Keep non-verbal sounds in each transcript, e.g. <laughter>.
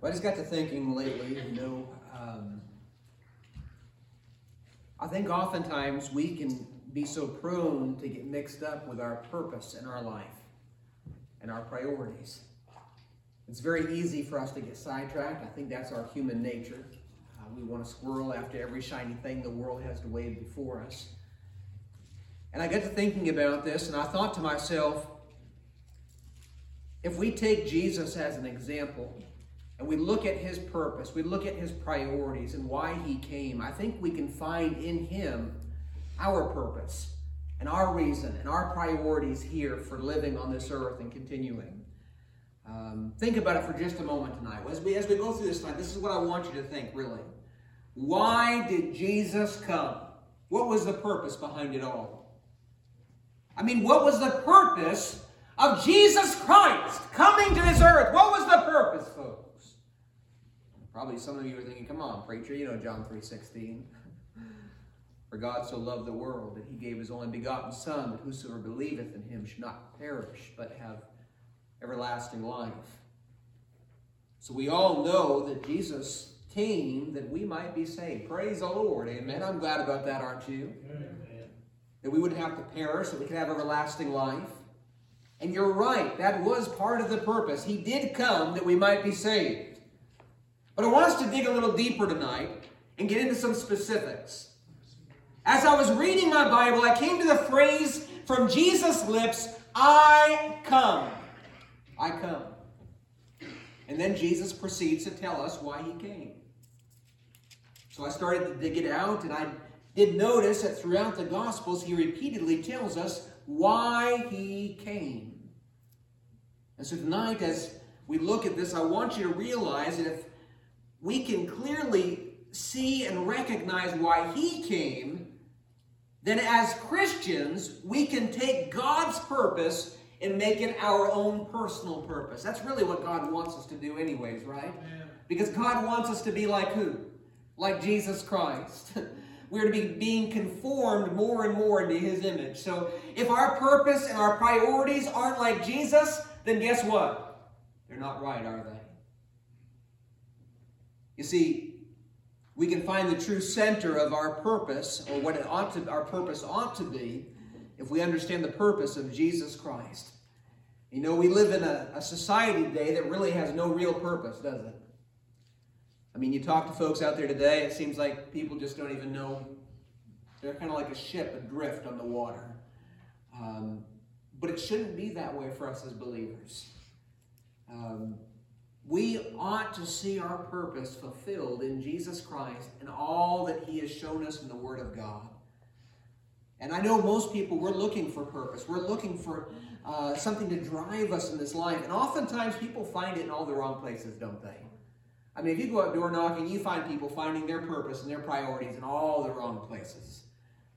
But I just got to thinking lately, you know, um, I think oftentimes we can be so prone to get mixed up with our purpose in our life and our priorities. It's very easy for us to get sidetracked. I think that's our human nature. Uh, we want to squirrel after every shiny thing the world has to wave before us. And I got to thinking about this, and I thought to myself, if we take Jesus as an example, and we look at his purpose, we look at his priorities and why he came, I think we can find in him our purpose and our reason and our priorities here for living on this earth and continuing. Um, think about it for just a moment tonight. As we, as we go through this tonight, this is what I want you to think, really. Why did Jesus come? What was the purpose behind it all? I mean, what was the purpose of Jesus Christ coming to this earth? What was the purpose, folks? Probably some of you are thinking, come on, preacher, you know John 3.16. For God so loved the world that he gave his only begotten Son, that whosoever believeth in him should not perish, but have everlasting life. So we all know that Jesus came that we might be saved. Praise the Lord. Amen. I'm glad about that, aren't you? Amen. That we wouldn't have to perish, that we could have everlasting life. And you're right, that was part of the purpose. He did come that we might be saved. But I want us to dig a little deeper tonight and get into some specifics. As I was reading my Bible, I came to the phrase from Jesus' lips, I come. I come. And then Jesus proceeds to tell us why he came. So I started to dig it out, and I did notice that throughout the Gospels, he repeatedly tells us why he came. And so tonight, as we look at this, I want you to realize that if we can clearly see and recognize why he came, then as Christians, we can take God's purpose and make it our own personal purpose. That's really what God wants us to do, anyways, right? Yeah. Because God wants us to be like who? Like Jesus Christ. <laughs> We're to be being conformed more and more into his image. So if our purpose and our priorities aren't like Jesus, then guess what? They're not right, are they? You see, we can find the true center of our purpose, or what to, our purpose ought to be, if we understand the purpose of Jesus Christ. You know, we live in a, a society today that really has no real purpose, does it? I mean, you talk to folks out there today, it seems like people just don't even know. They're kind of like a ship adrift on the water. Um, but it shouldn't be that way for us as believers. Um, we ought to see our purpose fulfilled in Jesus Christ and all that He has shown us in the Word of God. And I know most people, we're looking for purpose. We're looking for uh, something to drive us in this life. And oftentimes people find it in all the wrong places, don't they? I mean, if you go out door knocking, you find people finding their purpose and their priorities in all the wrong places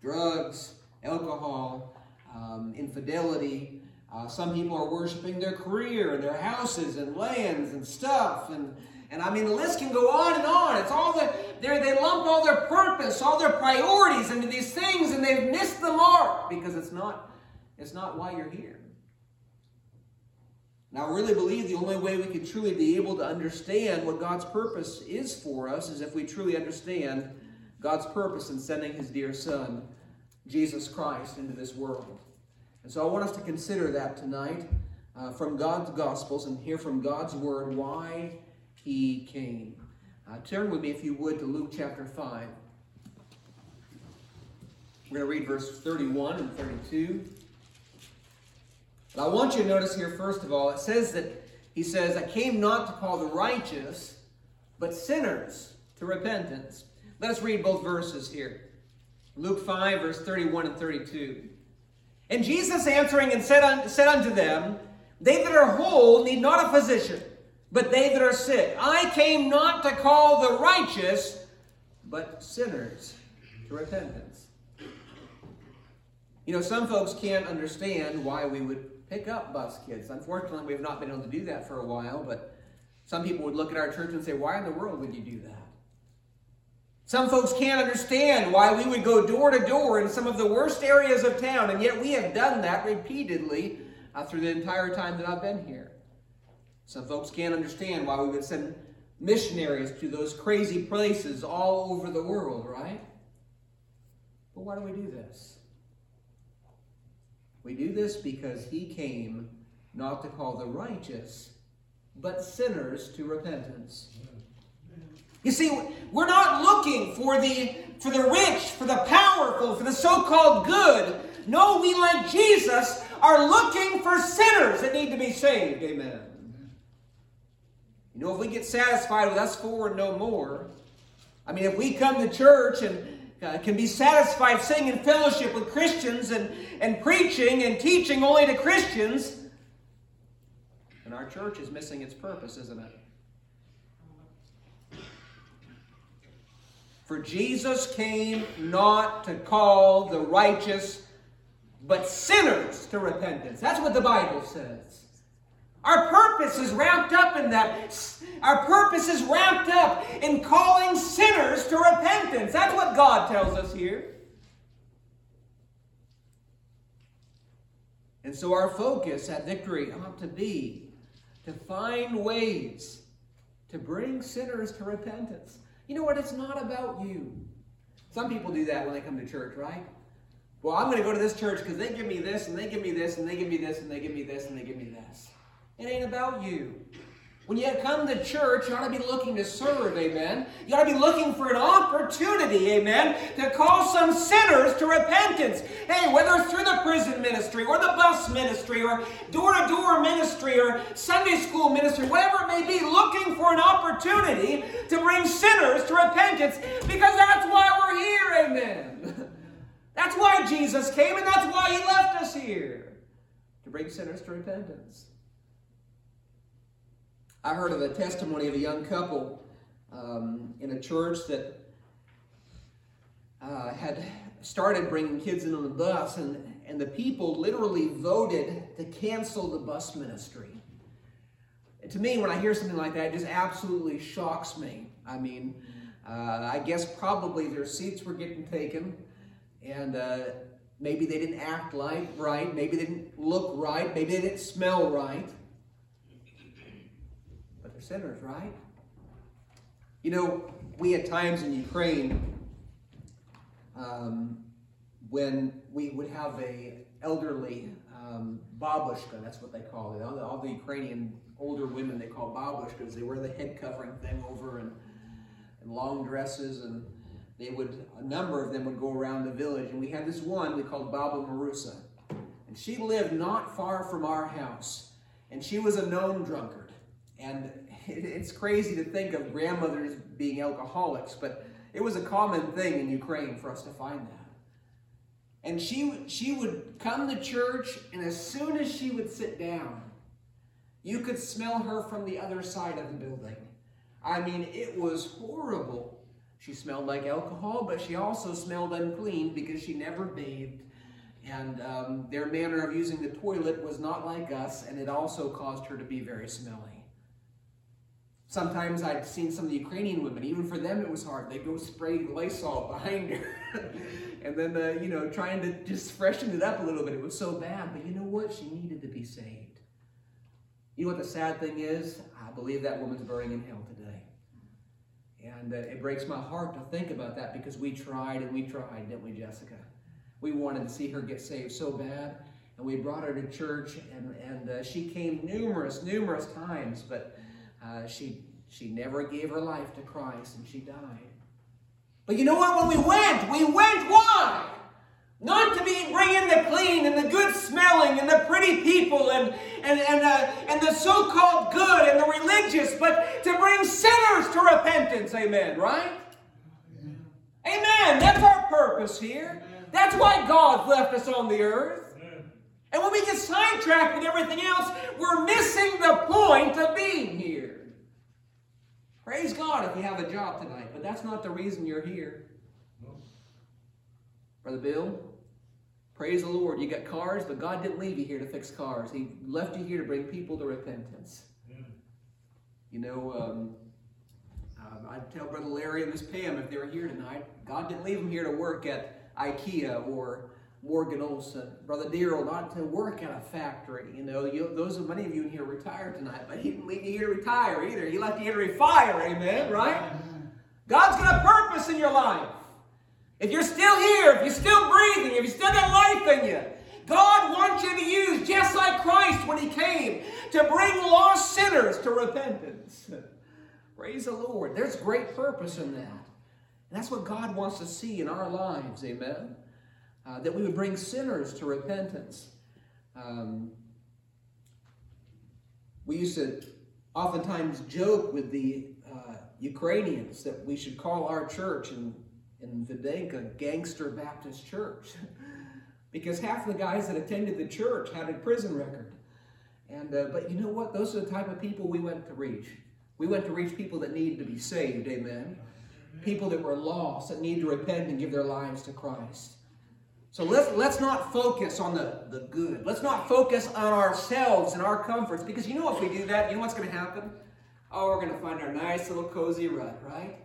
drugs, alcohol, um, infidelity, uh, some people are worshiping their career and their houses and lands and stuff. And, and I mean, the list can go on and on. It's all the, they lump all their purpose, all their priorities into these things, and they've missed the mark because it's not, it's not why you're here. Now, I really believe the only way we can truly be able to understand what God's purpose is for us is if we truly understand God's purpose in sending His dear Son, Jesus Christ, into this world. And so I want us to consider that tonight uh, from God's Gospels and hear from God's Word why He came. Uh, turn with me, if you would, to Luke chapter 5. We're going to read verse 31 and 32. But I want you to notice here, first of all, it says that He says, I came not to call the righteous, but sinners to repentance. Let us read both verses here. Luke 5, verse 31 and 32. And Jesus answering and said, un- said unto them, They that are whole need not a physician, but they that are sick. I came not to call the righteous, but sinners to repentance. You know, some folks can't understand why we would pick up bus kids. Unfortunately, we've not been able to do that for a while, but some people would look at our church and say, Why in the world would you do that? Some folks can't understand why we would go door to door in some of the worst areas of town, and yet we have done that repeatedly uh, through the entire time that I've been here. Some folks can't understand why we would send missionaries to those crazy places all over the world, right? But why do we do this? We do this because he came not to call the righteous, but sinners to repentance. You see, we're not looking for the for the rich, for the powerful, for the so-called good. No, we like Jesus are looking for sinners that need to be saved. Amen. You know, if we get satisfied with us four and no more, I mean, if we come to church and uh, can be satisfied sitting in fellowship with Christians and, and preaching and teaching only to Christians, then our church is missing its purpose, isn't it? For Jesus came not to call the righteous, but sinners to repentance. That's what the Bible says. Our purpose is wrapped up in that. Our purpose is wrapped up in calling sinners to repentance. That's what God tells us here. And so our focus at Victory ought to be to find ways to bring sinners to repentance. You know what? It's not about you. Some people do that when they come to church, right? Well, I'm going to go to this church because they give me this, and they give me this, and they give me this, and they give me this, and they give me this. It ain't about you. When you come to church, you ought to be looking to serve, amen. You ought to be looking for an opportunity, amen, to call some sinners to repentance. Hey, whether it's through the prison ministry or the bus ministry or door to door ministry or Sunday school ministry, whatever it may be, looking for an opportunity to bring sinners to repentance because that's why we're here, amen. <laughs> That's why Jesus came and that's why he left us here to bring sinners to repentance. I heard of a testimony of a young couple um, in a church that uh, had started bringing kids in on the bus, and, and the people literally voted to cancel the bus ministry. to me, when I hear something like that, it just absolutely shocks me. I mean, uh, I guess probably their seats were getting taken, and uh, maybe they didn't act like right, maybe they didn't look right, maybe they didn't smell right sinners, right? You know, we at times in Ukraine, um, when we would have a elderly um, babushka, that's what they call it. All the, all the, Ukrainian older women they call babushkas. They wear the head covering thing over and, and long dresses, and they would a number of them would go around the village. And we had this one we called Baba Marusa, and she lived not far from our house, and she was a known drunkard. And it's crazy to think of grandmothers being alcoholics, but it was a common thing in Ukraine for us to find that. And she, she would come to church, and as soon as she would sit down, you could smell her from the other side of the building. I mean, it was horrible. She smelled like alcohol, but she also smelled unclean because she never bathed. And um, their manner of using the toilet was not like us, and it also caused her to be very smelly. Sometimes I'd seen some of the Ukrainian women, even for them it was hard. They'd go spray Lysol behind her. <laughs> and then, uh, you know, trying to just freshen it up a little bit. It was so bad. But you know what? She needed to be saved. You know what the sad thing is? I believe that woman's burning in hell today. And uh, it breaks my heart to think about that because we tried and we tried, didn't we, Jessica? We wanted to see her get saved so bad. And we brought her to church, and, and uh, she came numerous, numerous times. But uh, she, she never gave her life to Christ and she died. But you know what? When we went, we went why? Not to be bringing the clean and the good smelling and the pretty people and, and, and, uh, and the so called good and the religious, but to bring sinners to repentance. Amen, right? Amen. That's our purpose here. That's why God left us on the earth. And when we get sidetracked with everything else, we're missing the point of being here. Praise God if you have a job tonight, but that's not the reason you're here. Brother Bill, praise the Lord. You got cars, but God didn't leave you here to fix cars. He left you here to bring people to repentance. Yeah. You know, um, um, I'd tell Brother Larry and Miss Pam if they were here tonight, God didn't leave them here to work at IKEA or Morgan Olson, Brother Deerle, not to work at a factory. You know, you, those of many of you in here retired tonight, but he didn't leave you here to retire either. He left you here to refire, amen, right? God's got a purpose in your life. If you're still here, if you're still breathing, if you still got life in you, God wants you to use just like Christ when he came to bring lost sinners to repentance. Praise the Lord. There's great purpose in that. And that's what God wants to see in our lives, amen? Uh, that we would bring sinners to repentance. Um, we used to oftentimes joke with the uh, Ukrainians that we should call our church in, in Videnka Gangster Baptist Church. <laughs> because half the guys that attended the church had a prison record. And, uh, but you know what? Those are the type of people we went to reach. We went to reach people that needed to be saved, amen? People that were lost, that need to repent and give their lives to Christ. So let's, let's not focus on the, the good. Let's not focus on ourselves and our comforts, because you know if we do that, you know what's going to happen? Oh, we're going to find our nice little cozy rut, right?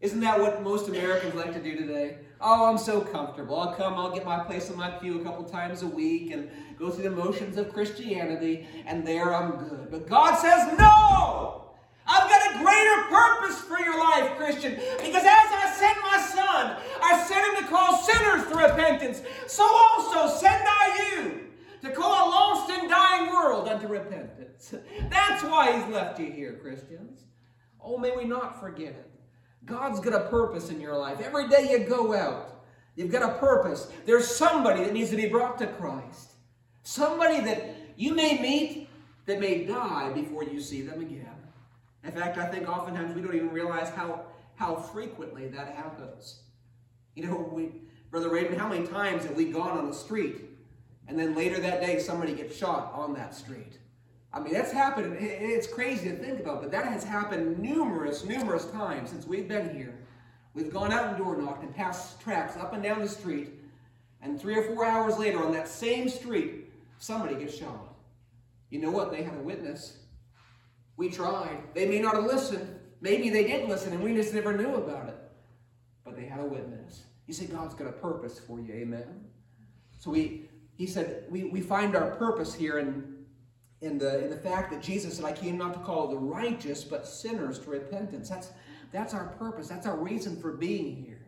Isn't that what most Americans like to do today? Oh, I'm so comfortable. I'll come, I'll get my place in my pew a couple times a week and go through the motions of Christianity, and there I'm good. But God says, no! I've got a greater purpose for your life, Christian. Because as I sent my son, I sent him to call sinners to repentance. So also send I you to call a lost and dying world unto repentance. <laughs> That's why he's left you here, Christians. Oh, may we not forget it. God's got a purpose in your life. Every day you go out, you've got a purpose. There's somebody that needs to be brought to Christ. Somebody that you may meet that may die before you see them again. In fact, I think oftentimes we don't even realize how, how frequently that happens. You know, we, Brother Raven, how many times have we gone on the street and then later that day somebody gets shot on that street? I mean, that's happened. It's crazy to think about, but that has happened numerous, numerous times since we've been here. We've gone out and door knocked and passed tracts up and down the street, and three or four hours later on that same street, somebody gets shot. You know what? They had a witness. We tried. They may not have listened. Maybe they didn't listen and we just never knew about it. But they had a witness. You say God's got a purpose for you, amen? So we he said we, we find our purpose here in, in the in the fact that Jesus said, I came not to call the righteous, but sinners to repentance. That's that's our purpose. That's our reason for being here.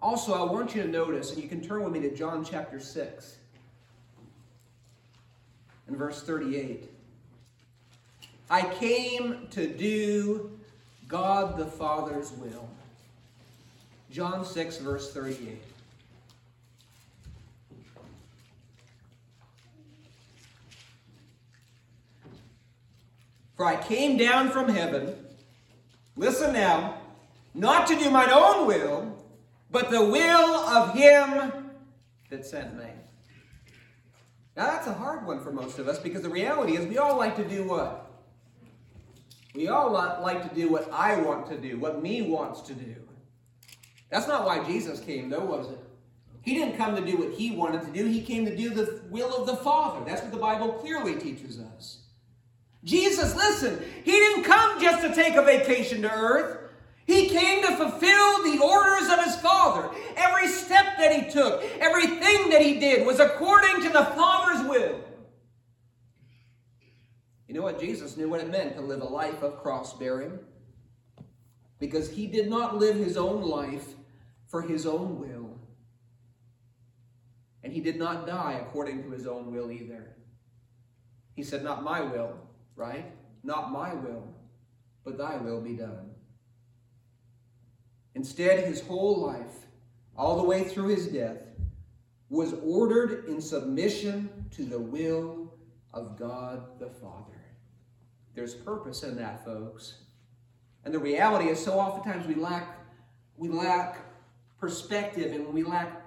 Also, I want you to notice, and you can turn with me to John chapter 6 and verse 38. I came to do God the Father's will. John 6, verse 38. For I came down from heaven, listen now, not to do mine own will, but the will of him that sent me. Now that's a hard one for most of us because the reality is we all like to do what? We all like to do what I want to do, what me wants to do. That's not why Jesus came, though, was it? He didn't come to do what he wanted to do. He came to do the will of the Father. That's what the Bible clearly teaches us. Jesus, listen, he didn't come just to take a vacation to earth. He came to fulfill the orders of his Father. Every step that he took, everything that he did was according to the Father's will. You know what? Jesus knew what it meant to live a life of cross bearing because he did not live his own life for his own will. And he did not die according to his own will either. He said, Not my will, right? Not my will, but thy will be done. Instead, his whole life, all the way through his death, was ordered in submission to the will of God the Father. There's purpose in that, folks. And the reality is so oftentimes we lack we lack perspective and we lack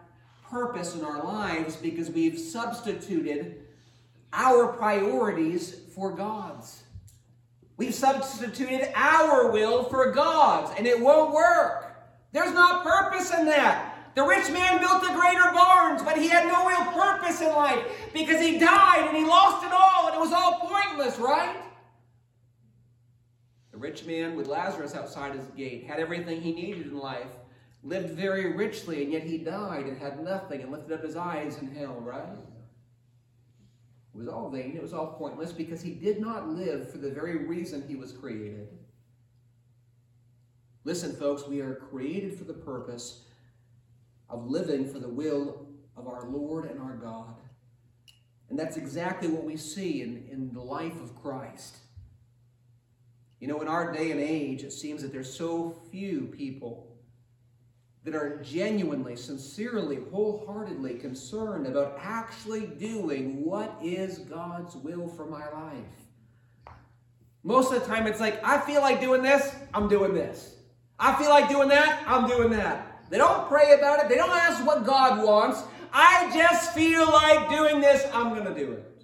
purpose in our lives because we've substituted our priorities for God's. We've substituted our will for God's, and it won't work. There's not purpose in that. The rich man built the greater barns, but he had no real purpose in life because he died and he lost it all, and it was all pointless, right? Rich man with Lazarus outside his gate had everything he needed in life, lived very richly, and yet he died and had nothing and lifted up his eyes in hell, right? It was all vain, it was all pointless because he did not live for the very reason he was created. Listen, folks, we are created for the purpose of living for the will of our Lord and our God. And that's exactly what we see in, in the life of Christ. You know, in our day and age, it seems that there's so few people that are genuinely, sincerely, wholeheartedly concerned about actually doing what is God's will for my life. Most of the time, it's like, I feel like doing this, I'm doing this. I feel like doing that, I'm doing that. They don't pray about it, they don't ask what God wants. I just feel like doing this, I'm going to do it.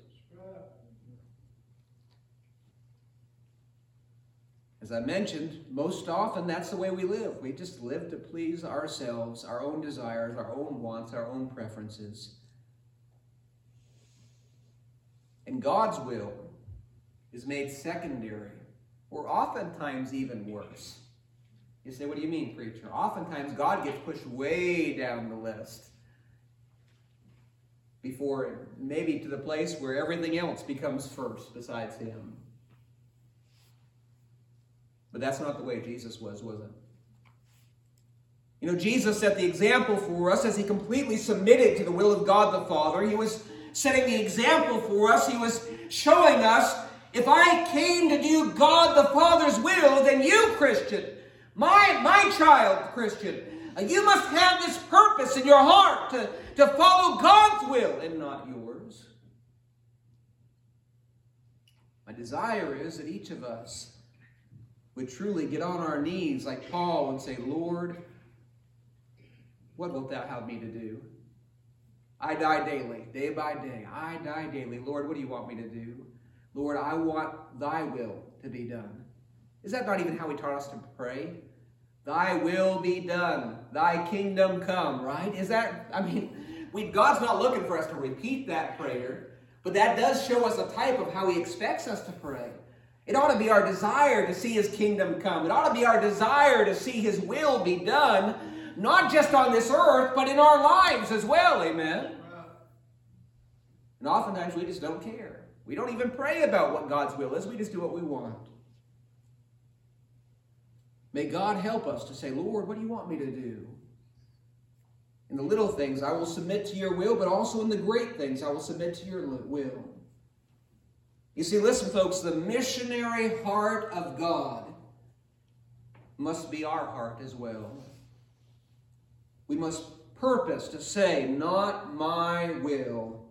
As I mentioned, most often that's the way we live. We just live to please ourselves, our own desires, our own wants, our own preferences. And God's will is made secondary, or oftentimes even worse. You say, What do you mean, preacher? Oftentimes God gets pushed way down the list before maybe to the place where everything else becomes first besides Him. But that's not the way Jesus was, was it? You know, Jesus set the example for us as he completely submitted to the will of God the Father. He was setting the example for us. He was showing us if I came to do God the Father's will, then you, Christian, my, my child, Christian, uh, you must have this purpose in your heart to, to follow God's will and not yours. My desire is that each of us would truly get on our knees like Paul and say, Lord, what wilt thou have me to do? I die daily, day by day. I die daily. Lord, what do you want me to do? Lord, I want thy will to be done. Is that not even how he taught us to pray? Thy will be done, thy kingdom come, right? Is that, I mean, we, God's not looking for us to repeat that prayer, but that does show us a type of how he expects us to pray. It ought to be our desire to see his kingdom come. It ought to be our desire to see his will be done, not just on this earth, but in our lives as well. Amen. And oftentimes we just don't care. We don't even pray about what God's will is, we just do what we want. May God help us to say, Lord, what do you want me to do? In the little things, I will submit to your will, but also in the great things, I will submit to your will. You see, listen, folks, the missionary heart of God must be our heart as well. We must purpose to say, Not my will,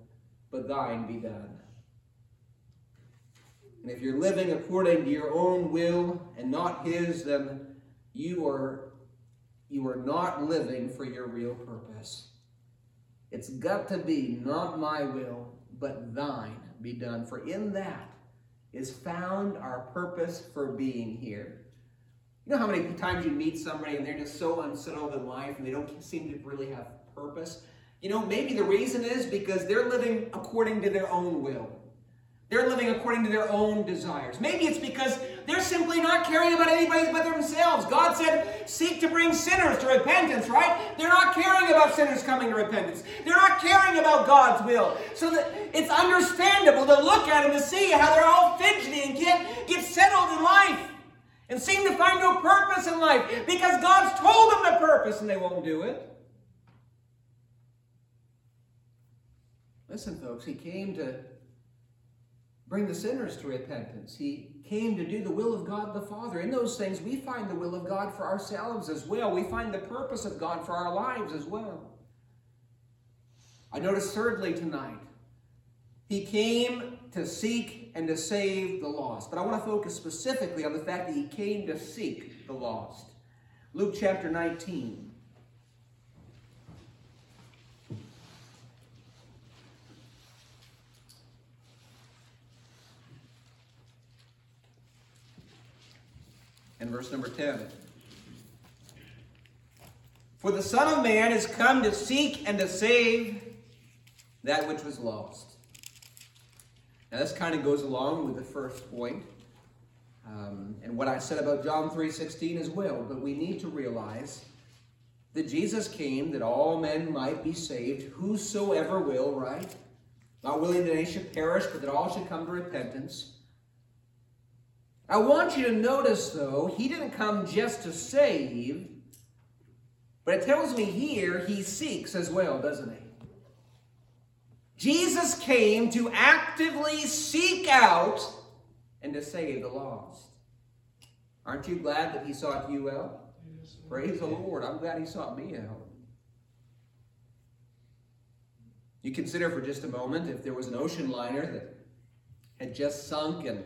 but thine be done. And if you're living according to your own will and not his, then you are, you are not living for your real purpose. It's got to be not my will, but thine be done. For in that is found our purpose for being here. You know how many times you meet somebody and they're just so unsettled in life and they don't seem to really have purpose? You know, maybe the reason is because they're living according to their own will. They're living according to their own desires. Maybe it's because they're simply not caring about anybody but themselves. God said, seek to bring sinners to repentance, right? They're not caring about sinners coming to repentance. They're not caring about God's will. So that it's understandable to look at them to see how they're all fidgety and can't get settled in life and seem to find no purpose in life because God's told them the purpose and they won't do it. Listen, folks, He came to bring the sinners to repentance. He came to do the will of God the Father. In those things, we find the will of God for ourselves as well. We find the purpose of God for our lives as well. I notice thirdly tonight, he came to seek and to save the lost. But I want to focus specifically on the fact that he came to seek the lost. Luke chapter 19. And verse number 10. For the Son of Man is come to seek and to save that which was lost. Now, this kind of goes along with the first point, um, and what I said about John 3.16 as well, but we need to realize that Jesus came that all men might be saved, whosoever will, right? Not willing that any should perish, but that all should come to repentance. I want you to notice, though, he didn't come just to save, but it tells me here he seeks as well, doesn't he? Jesus came to actively seek out and to save the lost. Aren't you glad that he sought you out? Yes, Praise the Lord. I'm glad he sought me out. You consider for just a moment if there was an ocean liner that had just sunk and,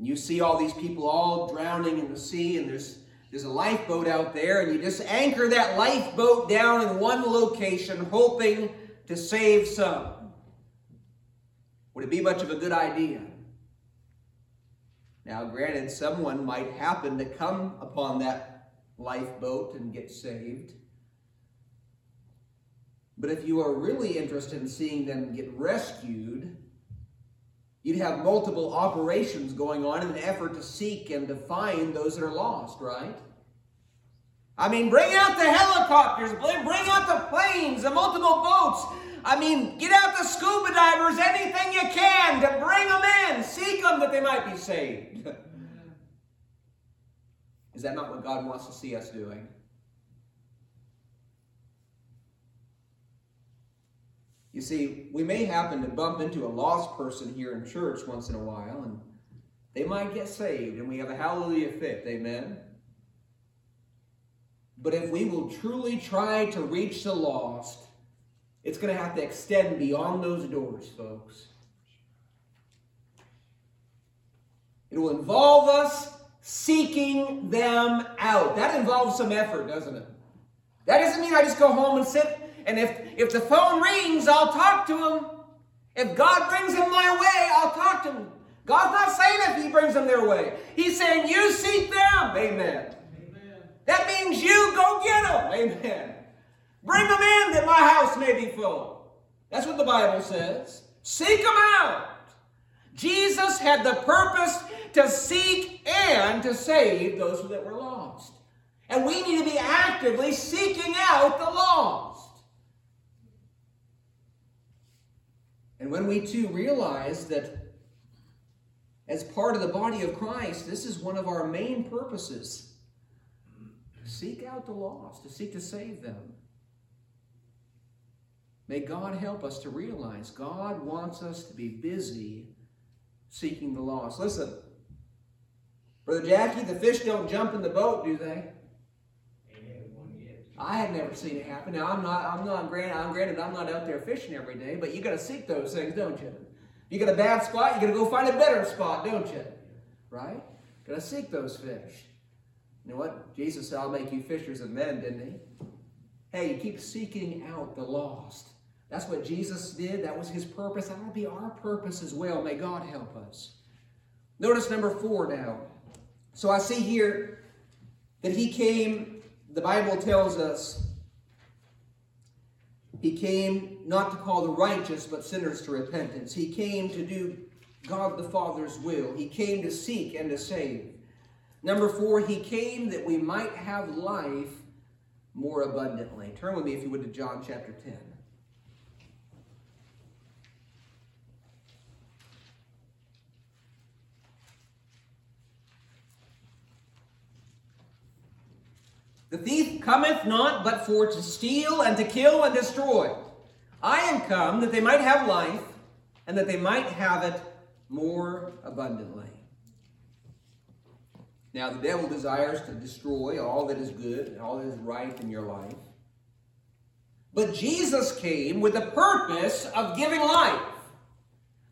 and you see all these people all drowning in the sea and there's there's a lifeboat out there and you just anchor that lifeboat down in one location hoping to save some. Would it be much of a good idea? Now, granted, someone might happen to come upon that lifeboat and get saved. But if you are really interested in seeing them get rescued, you'd have multiple operations going on in an effort to seek and to find those that are lost, right? I mean, bring out the helicopters, bring out the planes, the multiple boats. I mean, get out the scuba divers, anything you can to bring them in. Seek them that they might be saved. <laughs> Is that not what God wants to see us doing? You see, we may happen to bump into a lost person here in church once in a while, and they might get saved, and we have a hallelujah fit. Amen? But if we will truly try to reach the lost, it's going to have to extend beyond those doors, folks. It will involve us seeking them out. That involves some effort, doesn't it? That doesn't mean I just go home and sit and if, if the phone rings, I'll talk to him. If God brings them my way, I'll talk to him. God's not saying if he brings them their way. He's saying you seek them. Amen. Amen. That means you go get them. Amen. Bring them in that my house may be full. That's what the Bible says. Seek them out. Jesus had the purpose to seek and to save those that were lost. And we need to be actively seeking out the lost. And when we too realize that as part of the body of Christ, this is one of our main purposes seek out the lost, to seek to save them. May God help us to realize God wants us to be busy seeking the lost. Listen, Brother Jackie, the fish don't jump in the boat, do they? I had never seen it happen. Now I'm not, I'm not granted, I'm granted I'm not out there fishing every day, but you got to seek those things, don't you? You got a bad spot, you got to go find a better spot, don't you? Right? Got to seek those fish. You know what? Jesus said, "I'll make you fishers of men," didn't he? Hey, you keep seeking out the lost. That's what Jesus did. That was his purpose. That will be our purpose as well. May God help us. Notice number four now. So I see here that he came, the Bible tells us, he came not to call the righteous, but sinners to repentance. He came to do God the Father's will. He came to seek and to save. Number four, he came that we might have life more abundantly. Turn with me, if you would, to John chapter 10. The thief cometh not but for to steal and to kill and destroy. I am come that they might have life and that they might have it more abundantly. Now, the devil desires to destroy all that is good and all that is right in your life. But Jesus came with the purpose of giving life.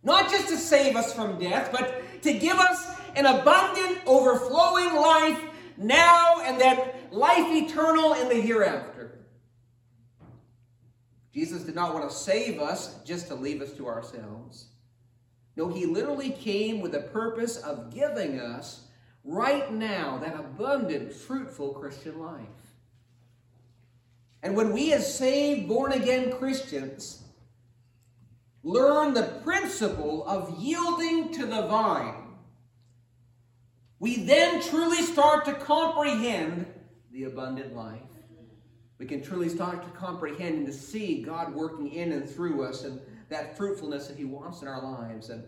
Not just to save us from death, but to give us an abundant, overflowing life now and then life eternal in the hereafter. Jesus did not want to save us just to leave us to ourselves. No, he literally came with the purpose of giving us right now that abundant, fruitful Christian life. And when we, as saved, born again Christians, learn the principle of yielding to the vine, we then truly start to comprehend the abundant life. We can truly start to comprehend and to see God working in and through us and that fruitfulness that He wants in our lives. And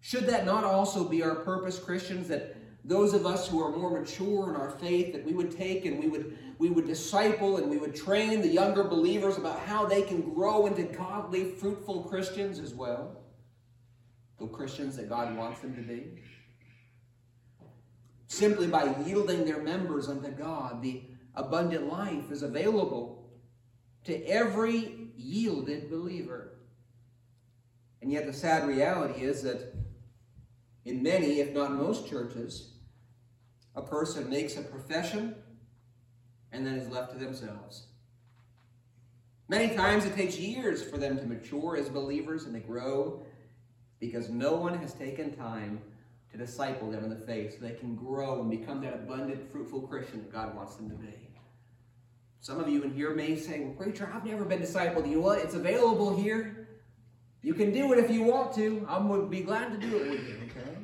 should that not also be our purpose, Christians, that those of us who are more mature in our faith, that we would take and we would we would disciple and we would train the younger believers about how they can grow into godly, fruitful Christians as well? The Christians that God wants them to be. Simply by yielding their members unto God, the abundant life is available to every yielded believer. And yet, the sad reality is that in many, if not most churches, a person makes a profession and then is left to themselves. Many times it takes years for them to mature as believers and to grow because no one has taken time to disciple them in the faith so they can grow and become that abundant, fruitful Christian that God wants them to be. Some of you in here may say, well, Preacher, I've never been discipled. You know what? It's available here. You can do it if you want to. I would be glad to do it with you, okay?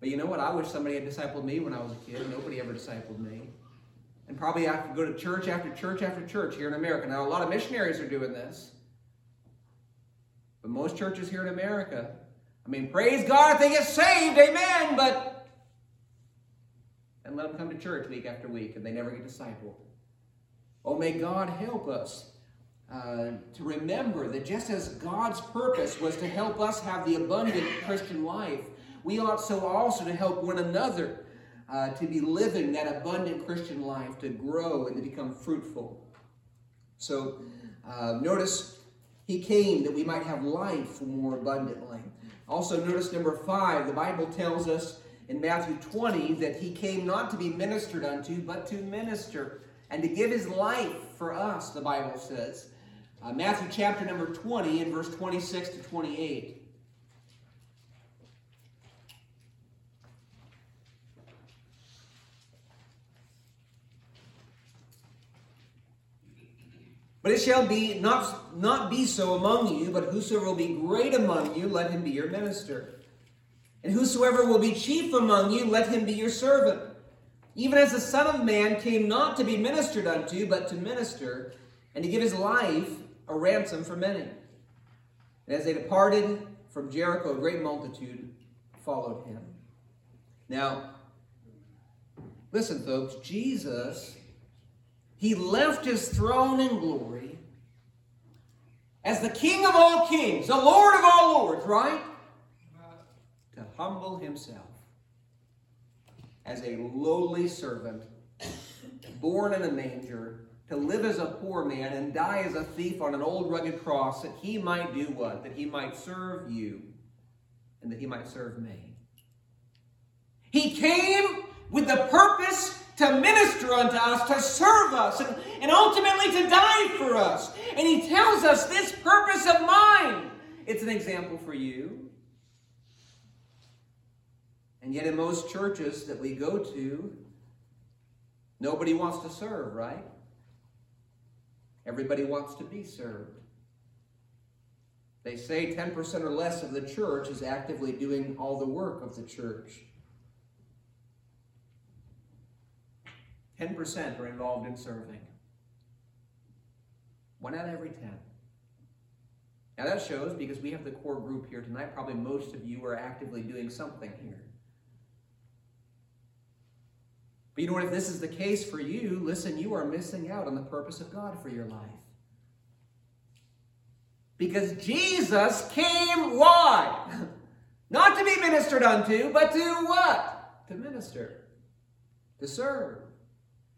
But you know what? I wish somebody had discipled me when I was a kid. Nobody ever discipled me. And probably I to go to church after church after church here in America. Now, a lot of missionaries are doing this. But most churches here in America, I mean, praise God if they get saved, amen, but and let them come to church week after week and they never get discipled. Oh, may God help us uh, to remember that just as God's purpose was to help us have the abundant Christian life, we ought so also to help one another uh, to be living that abundant Christian life, to grow and to become fruitful. So uh, notice he came that we might have life more abundantly. Also, notice number five, the Bible tells us in Matthew 20 that he came not to be ministered unto, but to minister and to give his life for us, the Bible says. Uh, Matthew chapter number 20 and verse 26 to 28. But it shall be not, not be so among you, but whosoever will be great among you, let him be your minister. And whosoever will be chief among you, let him be your servant. Even as the Son of Man came not to be ministered unto, but to minister, and to give his life a ransom for many. And as they departed from Jericho, a great multitude followed him. Now, listen, folks, Jesus he left his throne in glory as the King of all kings, the Lord of all lords, right? To humble himself as a lowly servant, born in a manger, to live as a poor man and die as a thief on an old rugged cross, that he might do what? That he might serve you and that he might serve me. He came with the purpose to minister unto us, to serve us, and, and ultimately to die for us. And he tells us this purpose of mine. It's an example for you. And yet, in most churches that we go to, nobody wants to serve, right? Everybody wants to be served. They say 10% or less of the church is actively doing all the work of the church. 10% are involved in serving. One out of every 10. Now that shows because we have the core group here tonight, probably most of you are actively doing something here. But you know what? If this is the case for you, listen, you are missing out on the purpose of God for your life. Because Jesus came, why? <laughs> Not to be ministered unto, but to what? To minister, to serve.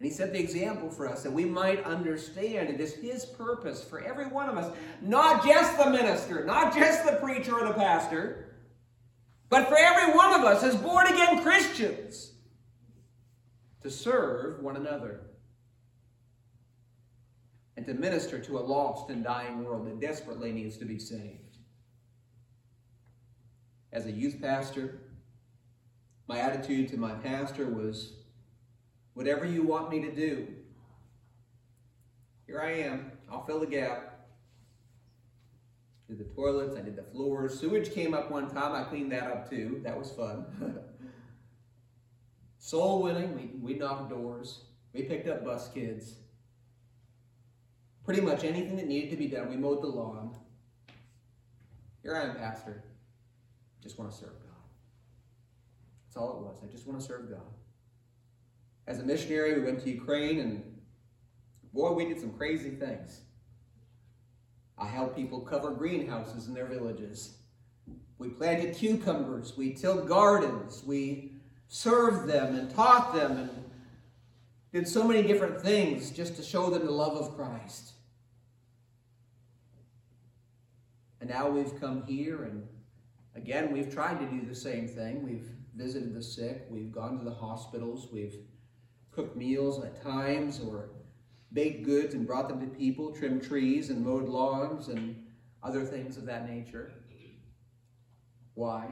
And he set the example for us that we might understand it is his purpose for every one of us, not just the minister, not just the preacher or the pastor, but for every one of us as born again Christians to serve one another and to minister to a lost and dying world that desperately needs to be saved. As a youth pastor, my attitude to my pastor was Whatever you want me to do. Here I am. I'll fill the gap. Did the toilets, I did the floors. Sewage came up one time. I cleaned that up too. That was fun. <laughs> Soul winning, we, we knocked doors. We picked up bus kids. Pretty much anything that needed to be done. We mowed the lawn. Here I am, Pastor. Just want to serve God. That's all it was. I just want to serve God. As a missionary, we went to Ukraine, and boy, we did some crazy things. I helped people cover greenhouses in their villages. We planted cucumbers. We tilled gardens. We served them and taught them and did so many different things just to show them the love of Christ. And now we've come here, and again, we've tried to do the same thing. We've visited the sick, we've gone to the hospitals, we've cooked meals at times, or baked goods and brought them to people, trimmed trees and mowed lawns and other things of that nature. Why?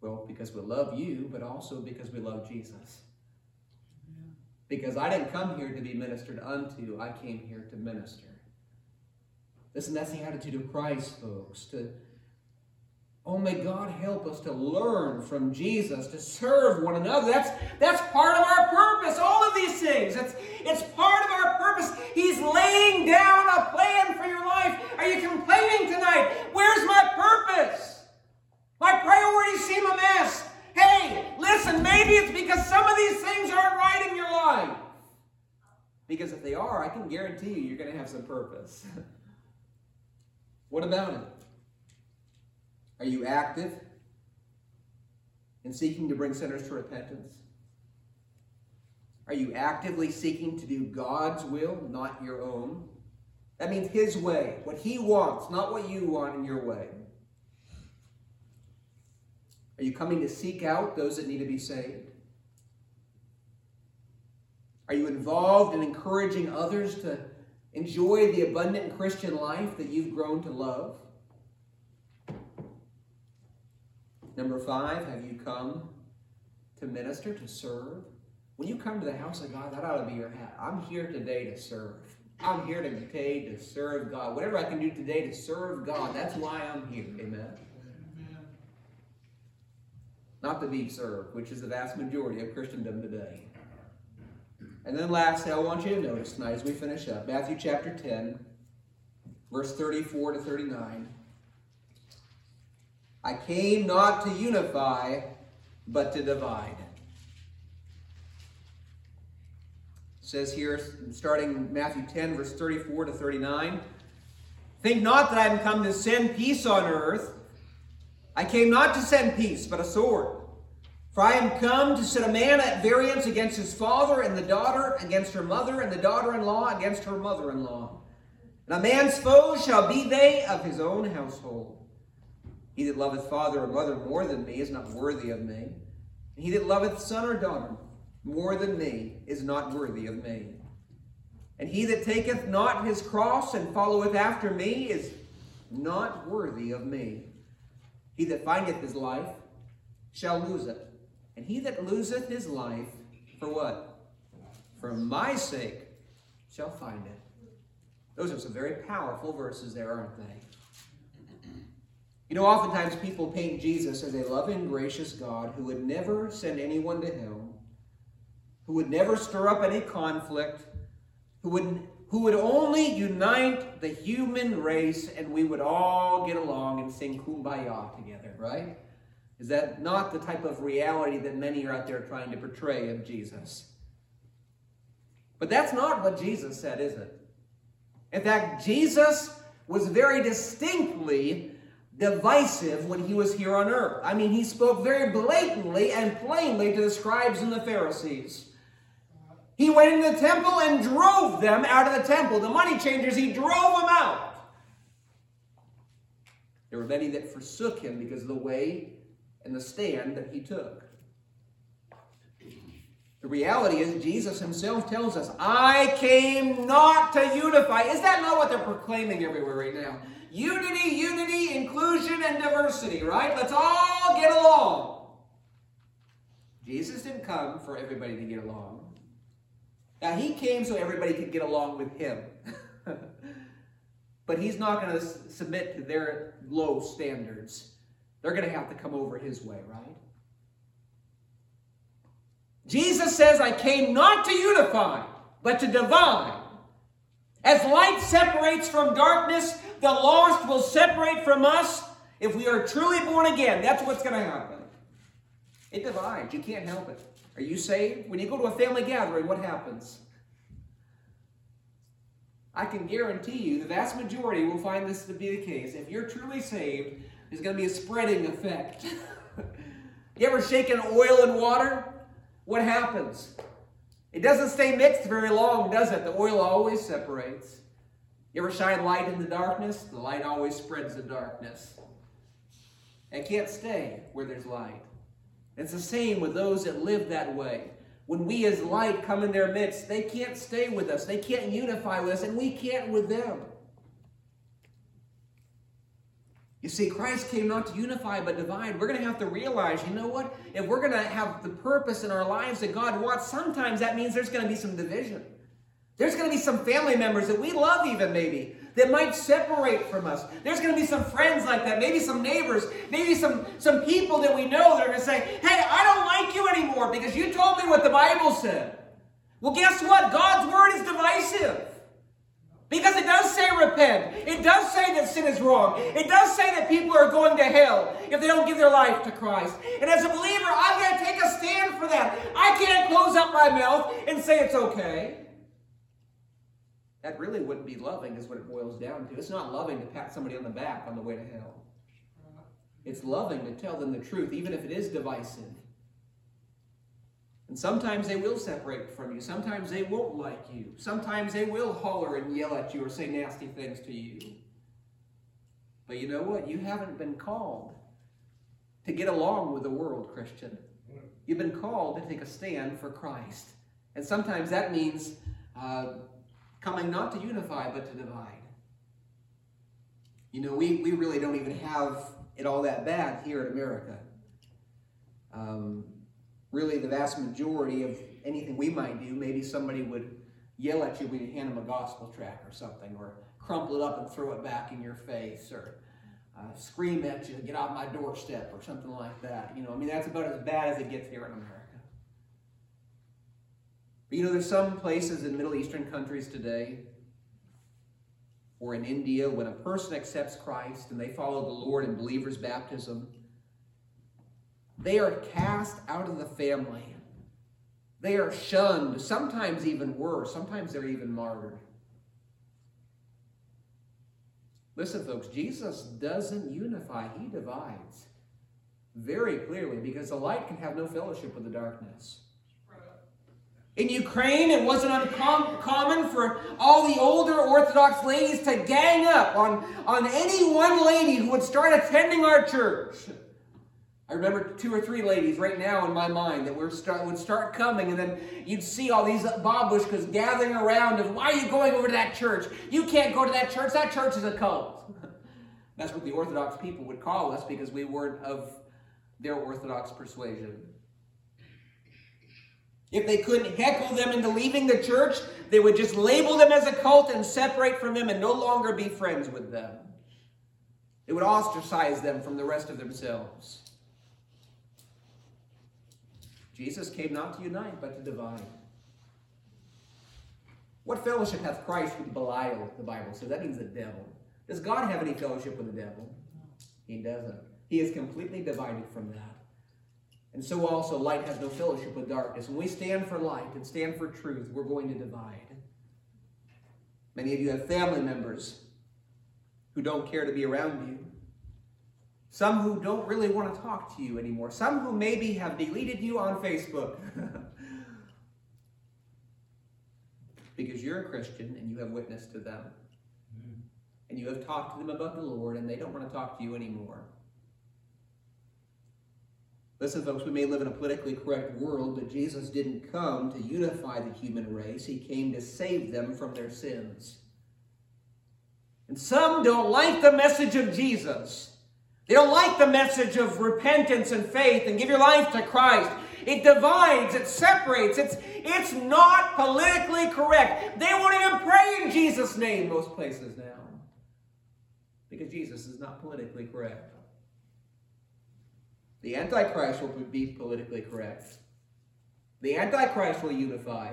Well, because we love you, but also because we love Jesus. Because I didn't come here to be ministered unto, I came here to minister. Listen, that's the attitude of Christ, folks. To Oh, may God help us to learn from Jesus, to serve one another. That's, that's part of our purpose, all of these things. It's, it's part of our purpose. He's laying down a plan for your life. Are you complaining tonight? Where's my purpose? My priorities seem a mess. Hey, listen, maybe it's because some of these things aren't right in your life. Because if they are, I can guarantee you, you're going to have some purpose. <laughs> what about it? Are you active in seeking to bring sinners to repentance? Are you actively seeking to do God's will, not your own? That means His way, what He wants, not what you want in your way. Are you coming to seek out those that need to be saved? Are you involved in encouraging others to enjoy the abundant Christian life that you've grown to love? Number five, have you come to minister, to serve? When you come to the house of God, that ought to be your hat. I'm here today to serve. I'm here today to serve God. Whatever I can do today to serve God, that's why I'm here. Amen. Not to be served, which is the vast majority of Christendom today. And then lastly, I want you to notice tonight as we finish up Matthew chapter 10, verse 34 to 39. I came not to unify, but to divide. It says here, starting Matthew 10, verse 34 to 39. Think not that I am come to send peace on earth. I came not to send peace, but a sword. For I am come to set a man at variance against his father, and the daughter against her mother, and the daughter in law against her mother in law. And a man's foes shall be they of his own household. He that loveth father or mother more than me is not worthy of me. And he that loveth son or daughter more than me is not worthy of me. And he that taketh not his cross and followeth after me is not worthy of me. He that findeth his life shall lose it. And he that loseth his life for what? For my sake shall find it. Those are some very powerful verses there, aren't they? You know, oftentimes people paint Jesus as a loving, gracious God who would never send anyone to hell, who would never stir up any conflict, who would, who would only unite the human race and we would all get along and sing kumbaya together, right? Is that not the type of reality that many are out there trying to portray of Jesus? But that's not what Jesus said, is it? In fact, Jesus was very distinctly divisive when he was here on earth. I mean, he spoke very blatantly and plainly to the scribes and the Pharisees. He went into the temple and drove them out of the temple. The money changers, he drove them out. There were many that forsook him because of the way and the stand that he took. The reality is, Jesus himself tells us, I came not to unify. Is that not what they're proclaiming everywhere right now? Unity, unity, inclusion, and diversity, right? Let's all get along. Jesus didn't come for everybody to get along. Now, he came so everybody could get along with him. <laughs> but he's not going to submit to their low standards. They're going to have to come over his way, right? Jesus says, I came not to unify, but to divide. As light separates from darkness, the lost will separate from us. If we are truly born again, that's what's going to happen. It divides. You can't help it. Are you saved? When you go to a family gathering, what happens? I can guarantee you the vast majority will find this to be the case. If you're truly saved, there's going to be a spreading effect. <laughs> you ever shaken oil and water? What happens? It doesn't stay mixed very long, does it? The oil always separates. You ever shine light in the darkness? The light always spreads the darkness. It can't stay where there's light. It's the same with those that live that way. When we as light come in their midst, they can't stay with us. They can't unify with us, and we can't with them. You see, Christ came not to unify but divide. We're going to have to realize, you know what? If we're going to have the purpose in our lives that God wants, sometimes that means there's going to be some division. There's going to be some family members that we love, even maybe, that might separate from us. There's going to be some friends like that, maybe some neighbors, maybe some, some people that we know that are going to say, hey, I don't like you anymore because you told me what the Bible said. Well, guess what? God's word is divisive. Because it does say repent. It does say that sin is wrong. It does say that people are going to hell if they don't give their life to Christ. And as a believer, I'm going to take a stand for that. I can't close up my mouth and say it's okay. That really wouldn't be loving, is what it boils down to. It's not loving to pat somebody on the back on the way to hell. It's loving to tell them the truth, even if it is divisive. And sometimes they will separate from you. Sometimes they won't like you. Sometimes they will holler and yell at you or say nasty things to you. But you know what? You haven't been called to get along with the world, Christian. You've been called to take a stand for Christ. And sometimes that means uh, coming not to unify, but to divide. You know, we, we really don't even have it all that bad here in America. Um, really the vast majority of anything we might do, maybe somebody would yell at you when you hand them a gospel tract or something, or crumple it up and throw it back in your face, or uh, scream at you, get off my doorstep, or something like that. You know, I mean, that's about as bad as it gets here in America. But you know, there's some places in Middle Eastern countries today, or in India, when a person accepts Christ and they follow the Lord in believer's baptism, they are cast out of the family. They are shunned, sometimes even worse. Sometimes they're even martyred. Listen, folks, Jesus doesn't unify, he divides very clearly because the light can have no fellowship with the darkness. In Ukraine, it wasn't uncommon for all the older Orthodox ladies to gang up on, on any one lady who would start attending our church. I remember two or three ladies right now in my mind that were start, would start coming, and then you'd see all these babushkas gathering around. And why are you going over to that church? You can't go to that church. That church is a cult. <laughs> That's what the Orthodox people would call us because we weren't of their Orthodox persuasion. If they couldn't heckle them into leaving the church, they would just label them as a cult and separate from them and no longer be friends with them. It would ostracize them from the rest of themselves. Jesus came not to unite, but to divide. What fellowship hath Christ with Belial, the Bible says? That means the devil. Does God have any fellowship with the devil? He doesn't. He is completely divided from that. And so also light has no fellowship with darkness. When we stand for light and stand for truth, we're going to divide. Many of you have family members who don't care to be around you. Some who don't really want to talk to you anymore. Some who maybe have deleted you on Facebook. <laughs> because you're a Christian and you have witnessed to them. Hmm. And you have talked to them about the Lord and they don't want to talk to you anymore. Listen, folks, we may live in a politically correct world, but Jesus didn't come to unify the human race. He came to save them from their sins. And some don't like the message of Jesus. They don't like the message of repentance and faith and give your life to Christ. It divides, it separates, it's, it's not politically correct. They won't even pray in Jesus' name most places now because Jesus is not politically correct. The Antichrist will be politically correct. The Antichrist will unify,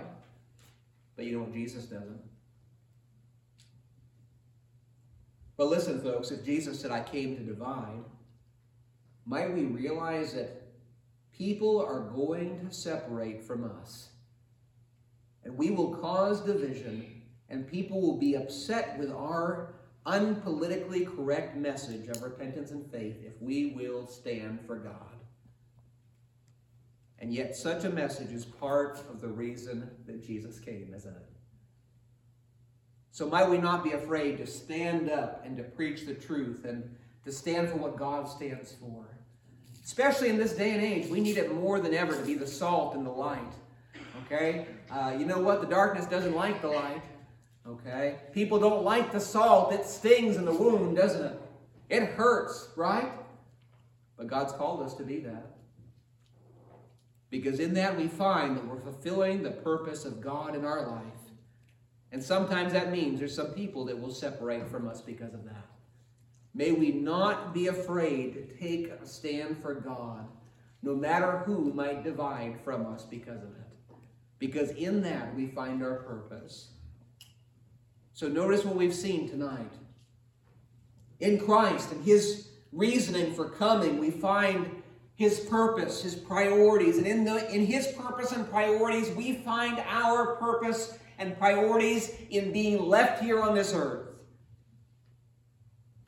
but you know what? Jesus doesn't. But listen, folks, if Jesus said, I came to divide, might we realize that people are going to separate from us? And we will cause division, and people will be upset with our unpolitically correct message of repentance and faith if we will stand for God. And yet, such a message is part of the reason that Jesus came, isn't it? So, might we not be afraid to stand up and to preach the truth and to stand for what God stands for? Especially in this day and age, we need it more than ever to be the salt and the light. Okay? Uh, you know what? The darkness doesn't like the light. Okay? People don't like the salt. It stings in the wound, doesn't it? It hurts, right? But God's called us to be that. Because in that we find that we're fulfilling the purpose of God in our life. And sometimes that means there's some people that will separate from us because of that. May we not be afraid to take a stand for God, no matter who might divide from us because of it. Because in that we find our purpose. So notice what we've seen tonight. In Christ and his reasoning for coming, we find his purpose, his priorities. And in, the, in his purpose and priorities, we find our purpose and priorities in being left here on this earth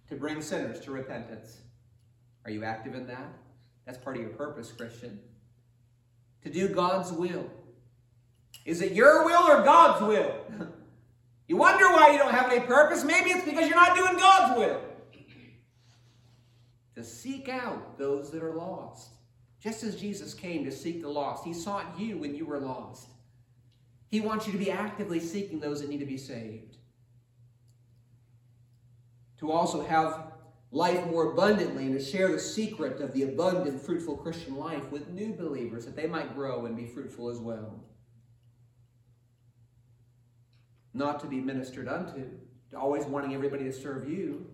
to bring sinners to repentance. Are you active in that? That's part of your purpose, Christian. To do God's will. Is it your will or God's will? <laughs> you wonder why you don't have any purpose? Maybe it's because you're not doing God's will to seek out those that are lost. Just as Jesus came to seek the lost, he sought you when you were lost. He wants you to be actively seeking those that need to be saved. To also have life more abundantly and to share the secret of the abundant, fruitful Christian life with new believers that they might grow and be fruitful as well. Not to be ministered unto, always wanting everybody to serve you,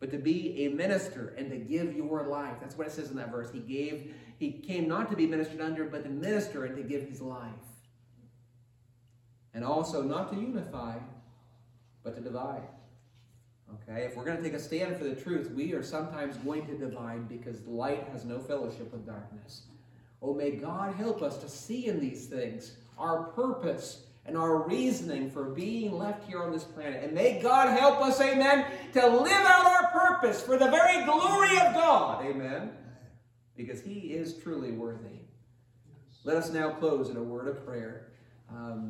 but to be a minister and to give your life. That's what it says in that verse. He gave, he came not to be ministered under, but to minister and to give his life. And also not to unify, but to divide. Okay, if we're going to take a stand for the truth, we are sometimes going to divide because light has no fellowship with darkness. Oh, may God help us to see in these things our purpose and our reasoning for being left here on this planet. And may God help us, amen, to live out our purpose for the very glory of God, amen, because He is truly worthy. Let us now close in a word of prayer. Um,